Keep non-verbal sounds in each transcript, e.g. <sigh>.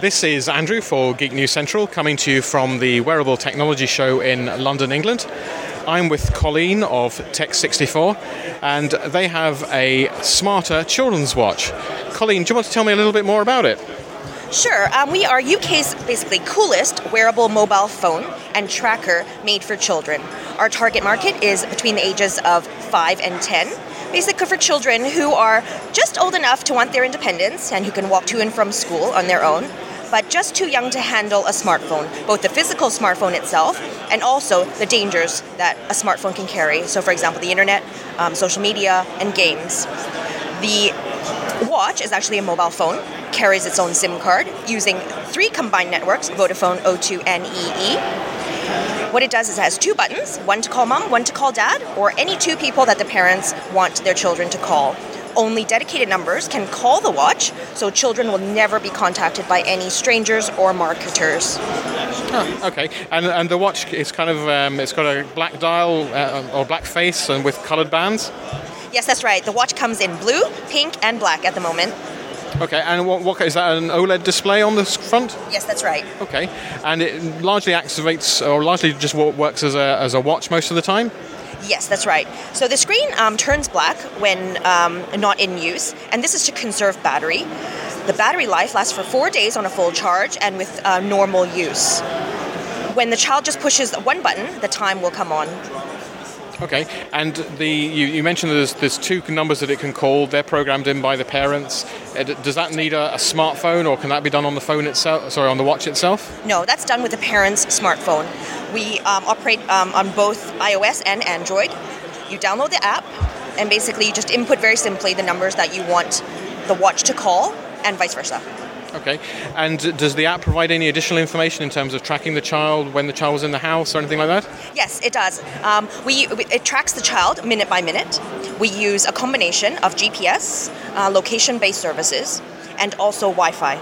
This is Andrew for Geek News Central, coming to you from the Wearable Technology Show in London, England. I'm with Colleen of Tech64, and they have a smarter children's watch. Colleen, do you want to tell me a little bit more about it? Sure. Um, we are UK's basically coolest wearable mobile phone and tracker made for children. Our target market is between the ages of 5 and 10. Basically, for children who are just old enough to want their independence and who can walk to and from school on their own, but just too young to handle a smartphone, both the physical smartphone itself and also the dangers that a smartphone can carry. So, for example, the internet, um, social media, and games. The watch is actually a mobile phone, carries its own SIM card using three combined networks Vodafone, O2, and EE. What it does is it has two buttons one to call mom, one to call dad, or any two people that the parents want their children to call. Only dedicated numbers can call the watch, so children will never be contacted by any strangers or marketers. Oh, okay. And, and the watch is kind of um, it's got a black dial uh, or black face and with coloured bands. Yes, that's right. The watch comes in blue, pink, and black at the moment. Okay, and what, what is that? An OLED display on the front? Yes, that's right. Okay, and it largely activates, or largely just works as a, as a watch most of the time. Yes, that's right. So the screen um, turns black when um, not in use, and this is to conserve battery. The battery life lasts for four days on a full charge and with uh, normal use. When the child just pushes one button, the time will come on. Okay, and the you, you mentioned there's there's two numbers that it can call. They're programmed in by the parents. Uh, Does that need a, a smartphone, or can that be done on the phone itself? Sorry, on the watch itself? No, that's done with the parent's smartphone. We um, operate um, on both iOS and Android. You download the app, and basically you just input very simply the numbers that you want the watch to call, and vice versa. Okay, and does the app provide any additional information in terms of tracking the child when the child was in the house or anything like that? Yes, it does. Um, we it tracks the child minute by minute. We use a combination of GPS, uh, location-based services, and also Wi-Fi.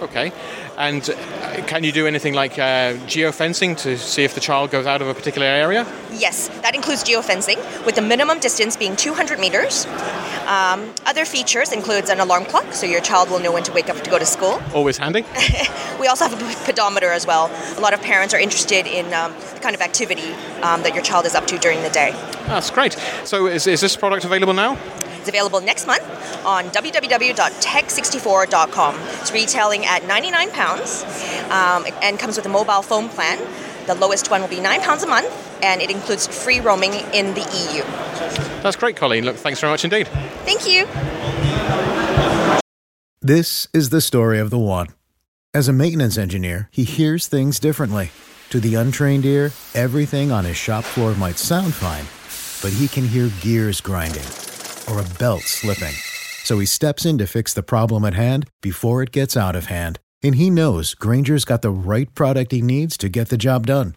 Okay, and uh, can you do anything like uh, geofencing to see if the child goes out of a particular area? Yes, that includes geofencing, with the minimum distance being 200 meters. Um, other features includes an alarm clock, so your child will know when to wake up to go to school. <laughs> Always handy. We also have a pedometer as well. A lot of parents are interested in um, the kind of activity um, that your child is up to during the day. That's great. So is, is this product available now? It's available next month on www.tech64.com. It's retailing at 99 pounds um, and comes with a mobile phone plan. The lowest one will be nine pounds a month, and it includes free roaming in the EU. That's great, Colleen. Look, thanks very much indeed. Thank you. This is the story of the one. As a maintenance engineer, he hears things differently. To the untrained ear, everything on his shop floor might sound fine, but he can hear gears grinding or a belt slipping. So he steps in to fix the problem at hand before it gets out of hand. And he knows Grainger's got the right product he needs to get the job done,